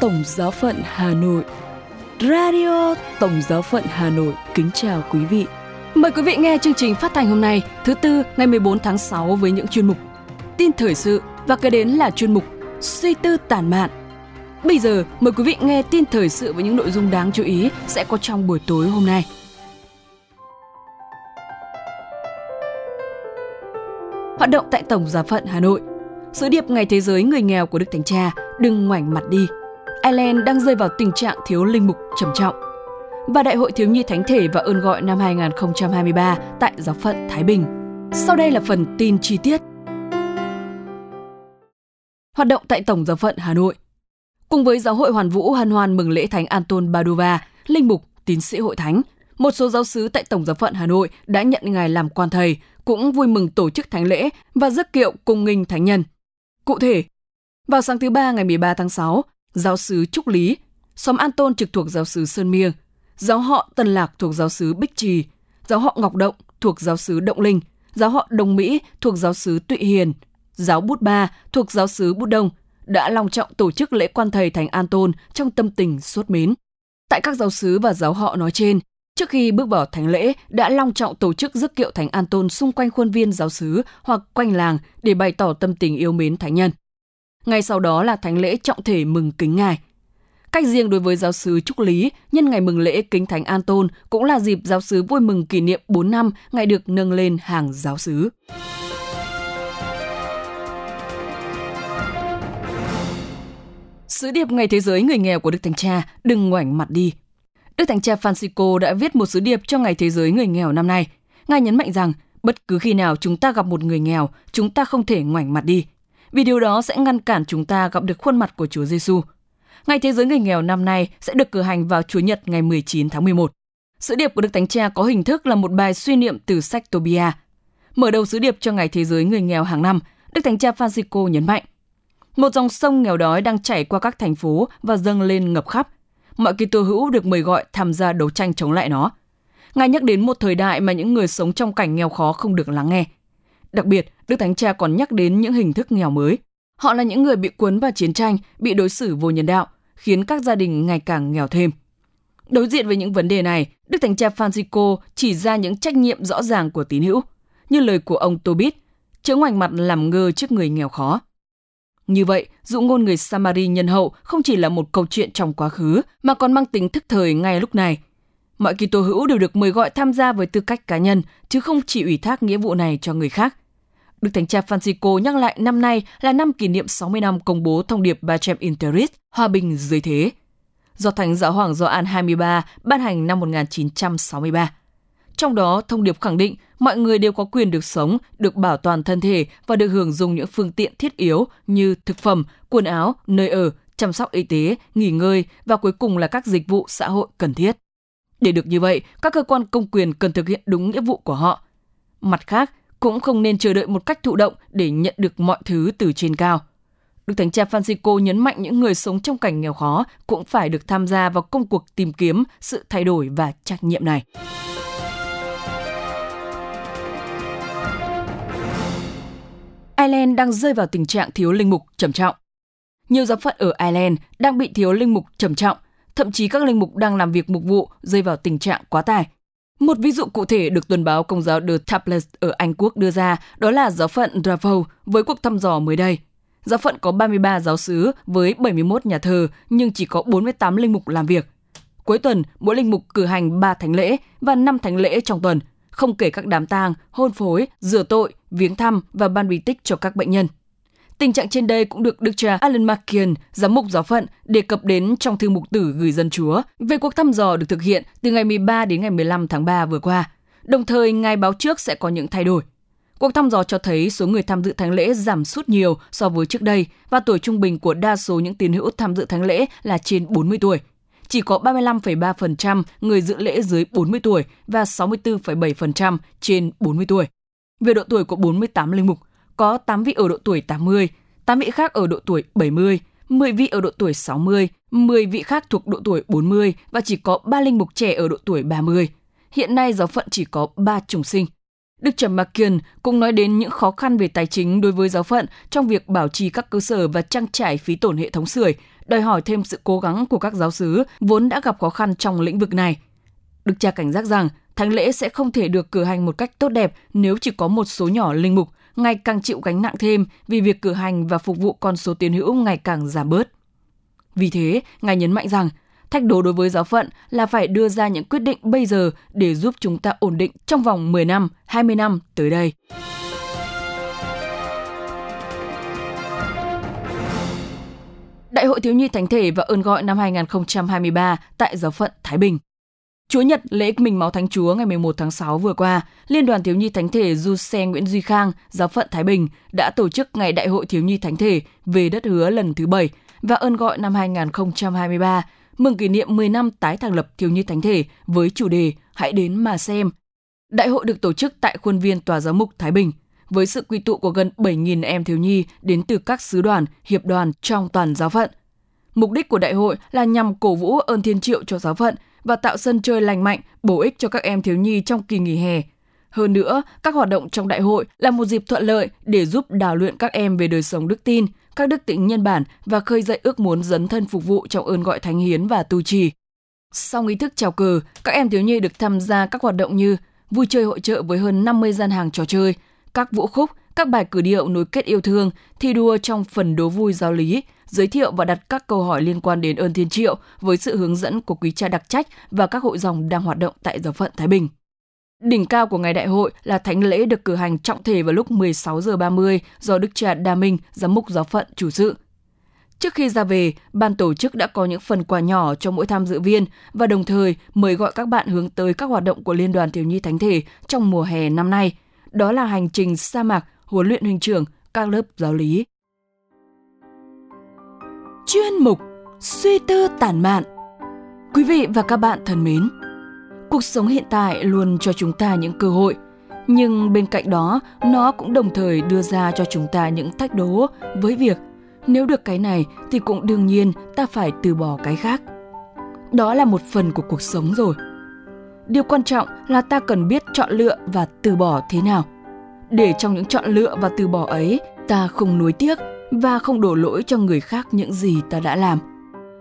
Tổng Giáo phận Hà Nội Radio Tổng Giáo phận Hà Nội kính chào quý vị. Mời quý vị nghe chương trình phát thanh hôm nay, thứ tư ngày 14 tháng 6 với những chuyên mục tin thời sự và kế đến là chuyên mục suy tư tản mạn. Bây giờ mời quý vị nghe tin thời sự với những nội dung đáng chú ý sẽ có trong buổi tối hôm nay. Hoạt động tại Tổng Giáo phận Hà Nội Sứ điệp Ngày Thế giới Người nghèo của Đức Thánh Cha đừng ngoảnh mặt đi. Ireland đang rơi vào tình trạng thiếu linh mục trầm trọng. Và Đại hội Thiếu nhi Thánh thể và ơn gọi năm 2023 tại Giáo phận Thái Bình. Sau đây là phần tin chi tiết. Hoạt động tại Tổng Giáo phận Hà Nội Cùng với Giáo hội Hoàn Vũ hân hoan mừng lễ Thánh Anton Padova, linh mục, tín sĩ hội thánh, một số giáo sứ tại Tổng giáo phận Hà Nội đã nhận ngài làm quan thầy, cũng vui mừng tổ chức thánh lễ và rước kiệu cùng nghinh thánh nhân. Cụ thể, vào sáng thứ Ba ngày 13 tháng 6, giáo sứ Trúc Lý, xóm An Tôn trực thuộc giáo sứ Sơn Miêng, giáo họ Tân Lạc thuộc giáo sứ Bích Trì, giáo họ Ngọc Động thuộc giáo sứ Động Linh, giáo họ Đồng Mỹ thuộc giáo sứ Tụy Hiền, giáo Bút Ba thuộc giáo sứ Bút Đông đã long trọng tổ chức lễ quan thầy Thánh An Tôn trong tâm tình suốt mến. Tại các giáo sứ và giáo họ nói trên, trước khi bước vào thánh lễ đã long trọng tổ chức rước kiệu Thánh An Tôn xung quanh khuôn viên giáo sứ hoặc quanh làng để bày tỏ tâm tình yêu mến thánh nhân. Ngay sau đó là thánh lễ trọng thể mừng kính ngài. Cách riêng đối với giáo sứ Trúc Lý, nhân ngày mừng lễ kính Thánh An Tôn cũng là dịp giáo sứ vui mừng kỷ niệm 4 năm ngày được nâng lên hàng giáo sứ. Sứ điệp Ngày Thế giới Người nghèo của Đức Thánh Cha đừng ngoảnh mặt đi. Đức Thánh Cha Francisco đã viết một sứ điệp cho Ngày Thế giới Người nghèo năm nay. Ngài nhấn mạnh rằng, bất cứ khi nào chúng ta gặp một người nghèo, chúng ta không thể ngoảnh mặt đi, vì điều đó sẽ ngăn cản chúng ta gặp được khuôn mặt của Chúa Giêsu. Ngày Thế giới Người nghèo năm nay sẽ được cử hành vào Chủ nhật ngày 19 tháng 11. Sứ điệp của Đức Thánh Cha có hình thức là một bài suy niệm từ sách Tobia. Mở đầu sứ điệp cho Ngày Thế giới Người nghèo hàng năm, Đức Thánh Cha Francisco nhấn mạnh, một dòng sông nghèo đói đang chảy qua các thành phố và dâng lên ngập khắp. Mọi Kitô hữu được mời gọi tham gia đấu tranh chống lại nó. Ngài nhắc đến một thời đại mà những người sống trong cảnh nghèo khó không được lắng nghe. Đặc biệt, Đức Thánh Cha còn nhắc đến những hình thức nghèo mới. Họ là những người bị cuốn vào chiến tranh, bị đối xử vô nhân đạo, khiến các gia đình ngày càng nghèo thêm. Đối diện với những vấn đề này, Đức Thánh Cha Francisco chỉ ra những trách nhiệm rõ ràng của tín hữu, như lời của ông Tobit, chớ ngoảnh mặt làm ngơ trước người nghèo khó. Như vậy, dụ ngôn người Samari nhân hậu không chỉ là một câu chuyện trong quá khứ, mà còn mang tính thức thời ngay lúc này. Mọi Kitô hữu đều được mời gọi tham gia với tư cách cá nhân, chứ không chỉ ủy thác nghĩa vụ này cho người khác. Đức Thánh Cha Francisco nhắc lại năm nay là năm kỷ niệm 60 năm công bố thông điệp Bacem in Terris, hòa bình dưới thế, do Thánh Giáo Hoàng Gioan 23 ban hành năm 1963. Trong đó, thông điệp khẳng định mọi người đều có quyền được sống, được bảo toàn thân thể và được hưởng dùng những phương tiện thiết yếu như thực phẩm, quần áo, nơi ở, chăm sóc y tế, nghỉ ngơi và cuối cùng là các dịch vụ xã hội cần thiết. Để được như vậy, các cơ quan công quyền cần thực hiện đúng nghĩa vụ của họ. Mặt khác, cũng không nên chờ đợi một cách thụ động để nhận được mọi thứ từ trên cao. Đức Thánh Cha Francisco nhấn mạnh những người sống trong cảnh nghèo khó cũng phải được tham gia vào công cuộc tìm kiếm sự thay đổi và trách nhiệm này. Ireland đang rơi vào tình trạng thiếu linh mục trầm trọng. Nhiều giáo phận ở Ireland đang bị thiếu linh mục trầm trọng, thậm chí các linh mục đang làm việc mục vụ rơi vào tình trạng quá tải. Một ví dụ cụ thể được tuần báo Công giáo The Tablet ở Anh Quốc đưa ra đó là giáo phận Dravo với cuộc thăm dò mới đây. Giáo phận có 33 giáo sứ với 71 nhà thờ nhưng chỉ có 48 linh mục làm việc. Cuối tuần, mỗi linh mục cử hành 3 thánh lễ và 5 thánh lễ trong tuần, không kể các đám tang, hôn phối, rửa tội, viếng thăm và ban bí tích cho các bệnh nhân. Tình trạng trên đây cũng được Đức cha Alan Markian, giám mục giáo phận, đề cập đến trong thư mục tử gửi dân chúa về cuộc thăm dò được thực hiện từ ngày 13 đến ngày 15 tháng 3 vừa qua. Đồng thời, ngài báo trước sẽ có những thay đổi. Cuộc thăm dò cho thấy số người tham dự thánh lễ giảm sút nhiều so với trước đây và tuổi trung bình của đa số những tín hữu tham dự thánh lễ là trên 40 tuổi. Chỉ có 35,3% người dự lễ dưới 40 tuổi và 64,7% trên 40 tuổi. Về độ tuổi của 48 linh mục, có 8 vị ở độ tuổi 80, 8 vị khác ở độ tuổi 70, 10 vị ở độ tuổi 60, 10 vị khác thuộc độ tuổi 40 và chỉ có 3 linh mục trẻ ở độ tuổi 30. Hiện nay giáo phận chỉ có 3 chủng sinh. Đức Trầm Kiên cũng nói đến những khó khăn về tài chính đối với giáo phận trong việc bảo trì các cơ sở và trang trải phí tổn hệ thống sưởi, đòi hỏi thêm sự cố gắng của các giáo sứ vốn đã gặp khó khăn trong lĩnh vực này. Đức cha cảnh giác rằng thánh lễ sẽ không thể được cử hành một cách tốt đẹp nếu chỉ có một số nhỏ linh mục ngày càng chịu gánh nặng thêm vì việc cử hành và phục vụ con số tiền hữu ngày càng giảm bớt. Vì thế, Ngài nhấn mạnh rằng thách đố đối với giáo phận là phải đưa ra những quyết định bây giờ để giúp chúng ta ổn định trong vòng 10 năm, 20 năm tới đây. Đại hội Thiếu nhi Thánh thể và ơn gọi năm 2023 tại giáo phận Thái Bình. Chúa Nhật lễ Mình Máu Thánh Chúa ngày 11 tháng 6 vừa qua, Liên đoàn Thiếu nhi Thánh thể Du Xe Nguyễn Duy Khang, Giáo phận Thái Bình đã tổ chức Ngày Đại hội Thiếu nhi Thánh thể về đất hứa lần thứ 7 và ơn gọi năm 2023, mừng kỷ niệm 10 năm tái thành lập Thiếu nhi Thánh thể với chủ đề Hãy đến mà xem. Đại hội được tổ chức tại khuôn viên Tòa Giáo mục Thái Bình với sự quy tụ của gần 7.000 em thiếu nhi đến từ các sứ đoàn, hiệp đoàn trong toàn giáo phận. Mục đích của đại hội là nhằm cổ vũ ơn thiên triệu cho giáo phận và tạo sân chơi lành mạnh, bổ ích cho các em thiếu nhi trong kỳ nghỉ hè. Hơn nữa, các hoạt động trong đại hội là một dịp thuận lợi để giúp đào luyện các em về đời sống đức tin, các đức tính nhân bản và khơi dậy ước muốn dấn thân phục vụ trong ơn gọi thánh hiến và tu trì. Sau nghi thức chào cờ, các em thiếu nhi được tham gia các hoạt động như vui chơi hội trợ với hơn 50 gian hàng trò chơi, các vũ khúc, các bài cử điệu nối kết yêu thương, thi đua trong phần đố vui giáo lý, giới thiệu và đặt các câu hỏi liên quan đến ơn thiên triệu với sự hướng dẫn của quý cha đặc trách và các hội dòng đang hoạt động tại giáo phận Thái Bình. Đỉnh cao của ngày đại hội là thánh lễ được cử hành trọng thể vào lúc 16 giờ 30 do Đức cha Đa Minh, giám mục giáo phận chủ sự. Trước khi ra về, ban tổ chức đã có những phần quà nhỏ cho mỗi tham dự viên và đồng thời mời gọi các bạn hướng tới các hoạt động của Liên đoàn Thiếu nhi Thánh thể trong mùa hè năm nay. Đó là hành trình sa mạc, huấn luyện huynh trưởng, các lớp giáo lý. Chuyên mục Suy tư tản mạn Quý vị và các bạn thân mến, cuộc sống hiện tại luôn cho chúng ta những cơ hội, nhưng bên cạnh đó nó cũng đồng thời đưa ra cho chúng ta những thách đố với việc nếu được cái này thì cũng đương nhiên ta phải từ bỏ cái khác. Đó là một phần của cuộc sống rồi. Điều quan trọng là ta cần biết chọn lựa và từ bỏ thế nào. Để trong những chọn lựa và từ bỏ ấy, ta không nuối tiếc và không đổ lỗi cho người khác những gì ta đã làm.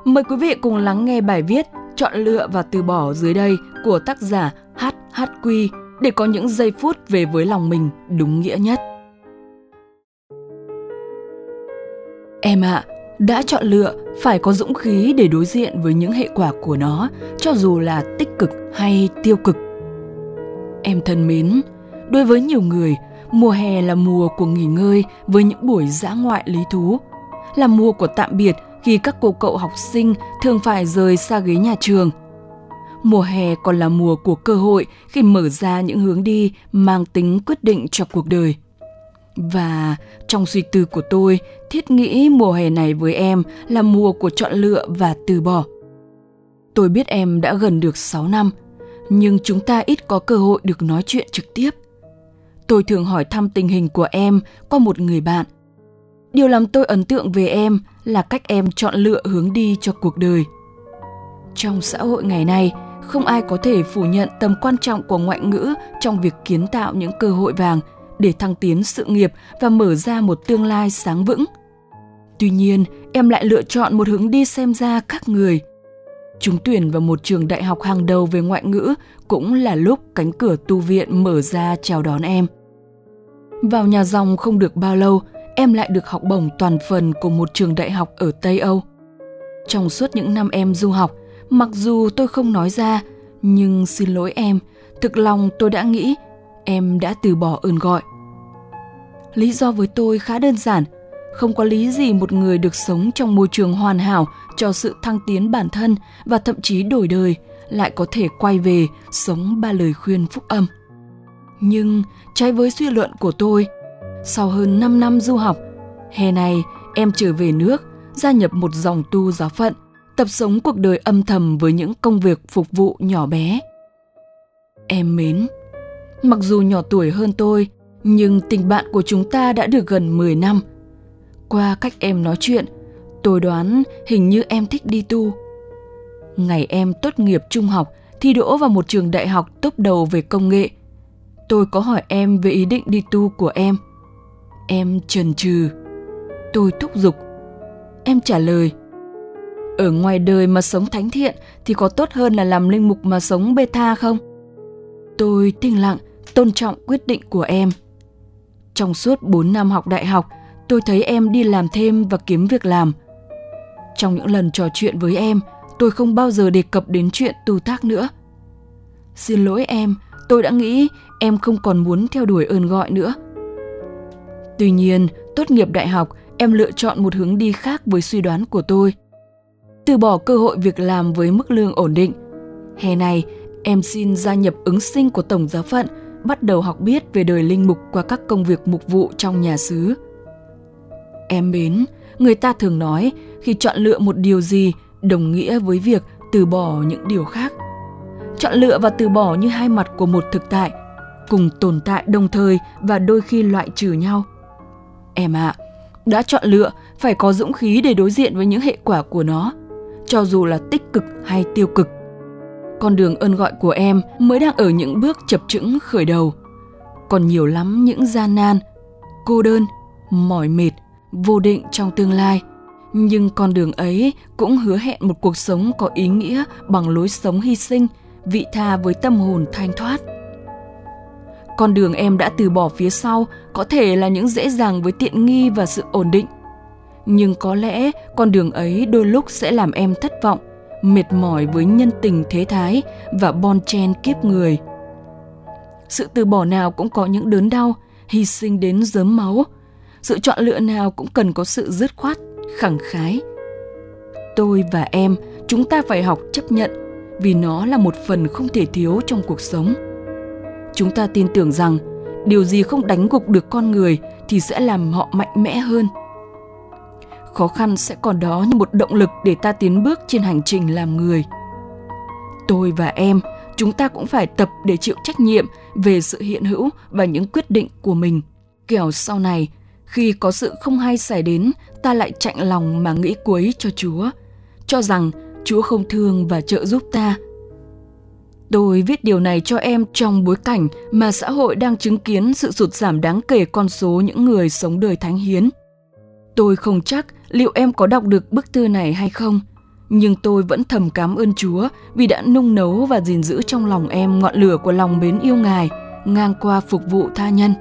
Mời quý vị cùng lắng nghe bài viết Chọn lựa và từ bỏ dưới đây của tác giả HHQ để có những giây phút về với lòng mình đúng nghĩa nhất. Em ạ, à, đã chọn lựa phải có dũng khí để đối diện với những hệ quả của nó, cho dù là tích cực hay tiêu cực. Em thân mến, đối với nhiều người, mùa hè là mùa của nghỉ ngơi với những buổi dã ngoại lý thú, là mùa của tạm biệt khi các cô cậu học sinh thường phải rời xa ghế nhà trường. Mùa hè còn là mùa của cơ hội khi mở ra những hướng đi mang tính quyết định cho cuộc đời. Và trong suy tư của tôi, thiết nghĩ mùa hè này với em là mùa của chọn lựa và từ bỏ. Tôi biết em đã gần được 6 năm, nhưng chúng ta ít có cơ hội được nói chuyện trực tiếp. Tôi thường hỏi thăm tình hình của em qua một người bạn. Điều làm tôi ấn tượng về em là cách em chọn lựa hướng đi cho cuộc đời. Trong xã hội ngày nay, không ai có thể phủ nhận tầm quan trọng của ngoại ngữ trong việc kiến tạo những cơ hội vàng để thăng tiến sự nghiệp và mở ra một tương lai sáng vững. Tuy nhiên, em lại lựa chọn một hướng đi xem ra khác người. Trúng tuyển vào một trường đại học hàng đầu về ngoại ngữ cũng là lúc cánh cửa tu viện mở ra chào đón em. Vào nhà dòng không được bao lâu, em lại được học bổng toàn phần của một trường đại học ở Tây Âu. Trong suốt những năm em du học, mặc dù tôi không nói ra, nhưng xin lỗi em, thực lòng tôi đã nghĩ em đã từ bỏ ơn gọi. Lý do với tôi khá đơn giản, không có lý gì một người được sống trong môi trường hoàn hảo cho sự thăng tiến bản thân và thậm chí đổi đời lại có thể quay về sống ba lời khuyên phúc âm. Nhưng trái với suy luận của tôi, sau hơn 5 năm du học, hè này em trở về nước, gia nhập một dòng tu giáo phận, tập sống cuộc đời âm thầm với những công việc phục vụ nhỏ bé. Em mến, mặc dù nhỏ tuổi hơn tôi, nhưng tình bạn của chúng ta đã được gần 10 năm. Qua cách em nói chuyện, tôi đoán hình như em thích đi tu. Ngày em tốt nghiệp trung học, thi đỗ vào một trường đại học tốt đầu về công nghệ tôi có hỏi em về ý định đi tu của em. Em chần chừ. Tôi thúc giục. Em trả lời. Ở ngoài đời mà sống thánh thiện thì có tốt hơn là làm linh mục mà sống bê tha không? Tôi thinh lặng, tôn trọng quyết định của em. Trong suốt 4 năm học đại học, tôi thấy em đi làm thêm và kiếm việc làm. Trong những lần trò chuyện với em, tôi không bao giờ đề cập đến chuyện tu tác nữa. Xin lỗi em, tôi đã nghĩ em không còn muốn theo đuổi ơn gọi nữa. Tuy nhiên, tốt nghiệp đại học, em lựa chọn một hướng đi khác với suy đoán của tôi. Từ bỏ cơ hội việc làm với mức lương ổn định. Hè này, em xin gia nhập ứng sinh của Tổng giáo phận, bắt đầu học biết về đời linh mục qua các công việc mục vụ trong nhà xứ. Em mến, người ta thường nói khi chọn lựa một điều gì đồng nghĩa với việc từ bỏ những điều khác. Chọn lựa và từ bỏ như hai mặt của một thực tại, cùng tồn tại đồng thời và đôi khi loại trừ nhau. Em ạ, à, đã chọn lựa phải có dũng khí để đối diện với những hệ quả của nó, cho dù là tích cực hay tiêu cực. Con đường ơn gọi của em mới đang ở những bước chập chững khởi đầu. Còn nhiều lắm những gian nan, cô đơn, mỏi mệt, vô định trong tương lai. Nhưng con đường ấy cũng hứa hẹn một cuộc sống có ý nghĩa bằng lối sống hy sinh, vị tha với tâm hồn thanh thoát. Con đường em đã từ bỏ phía sau có thể là những dễ dàng với tiện nghi và sự ổn định. Nhưng có lẽ con đường ấy đôi lúc sẽ làm em thất vọng, mệt mỏi với nhân tình thế thái và bon chen kiếp người. Sự từ bỏ nào cũng có những đớn đau, hy sinh đến dớm máu. Sự chọn lựa nào cũng cần có sự dứt khoát, khẳng khái. Tôi và em, chúng ta phải học chấp nhận vì nó là một phần không thể thiếu trong cuộc sống. Chúng ta tin tưởng rằng điều gì không đánh gục được con người thì sẽ làm họ mạnh mẽ hơn. Khó khăn sẽ còn đó như một động lực để ta tiến bước trên hành trình làm người. Tôi và em, chúng ta cũng phải tập để chịu trách nhiệm về sự hiện hữu và những quyết định của mình. Kẻo sau này, khi có sự không hay xảy đến, ta lại chạnh lòng mà nghĩ cuối cho chúa, cho rằng chúa không thương và trợ giúp ta Tôi viết điều này cho em trong bối cảnh mà xã hội đang chứng kiến sự sụt giảm đáng kể con số những người sống đời thánh hiến. Tôi không chắc liệu em có đọc được bức thư này hay không, nhưng tôi vẫn thầm cảm ơn Chúa vì đã nung nấu và gìn giữ trong lòng em ngọn lửa của lòng mến yêu Ngài ngang qua phục vụ tha nhân.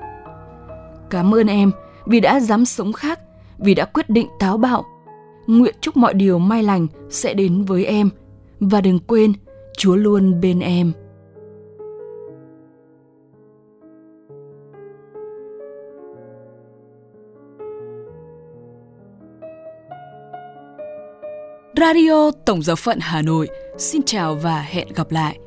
Cảm ơn em vì đã dám sống khác, vì đã quyết định táo bạo. Nguyện chúc mọi điều may lành sẽ đến với em. Và đừng quên, Chúa luôn bên em. Radio Tổng giáo phận Hà Nội xin chào và hẹn gặp lại.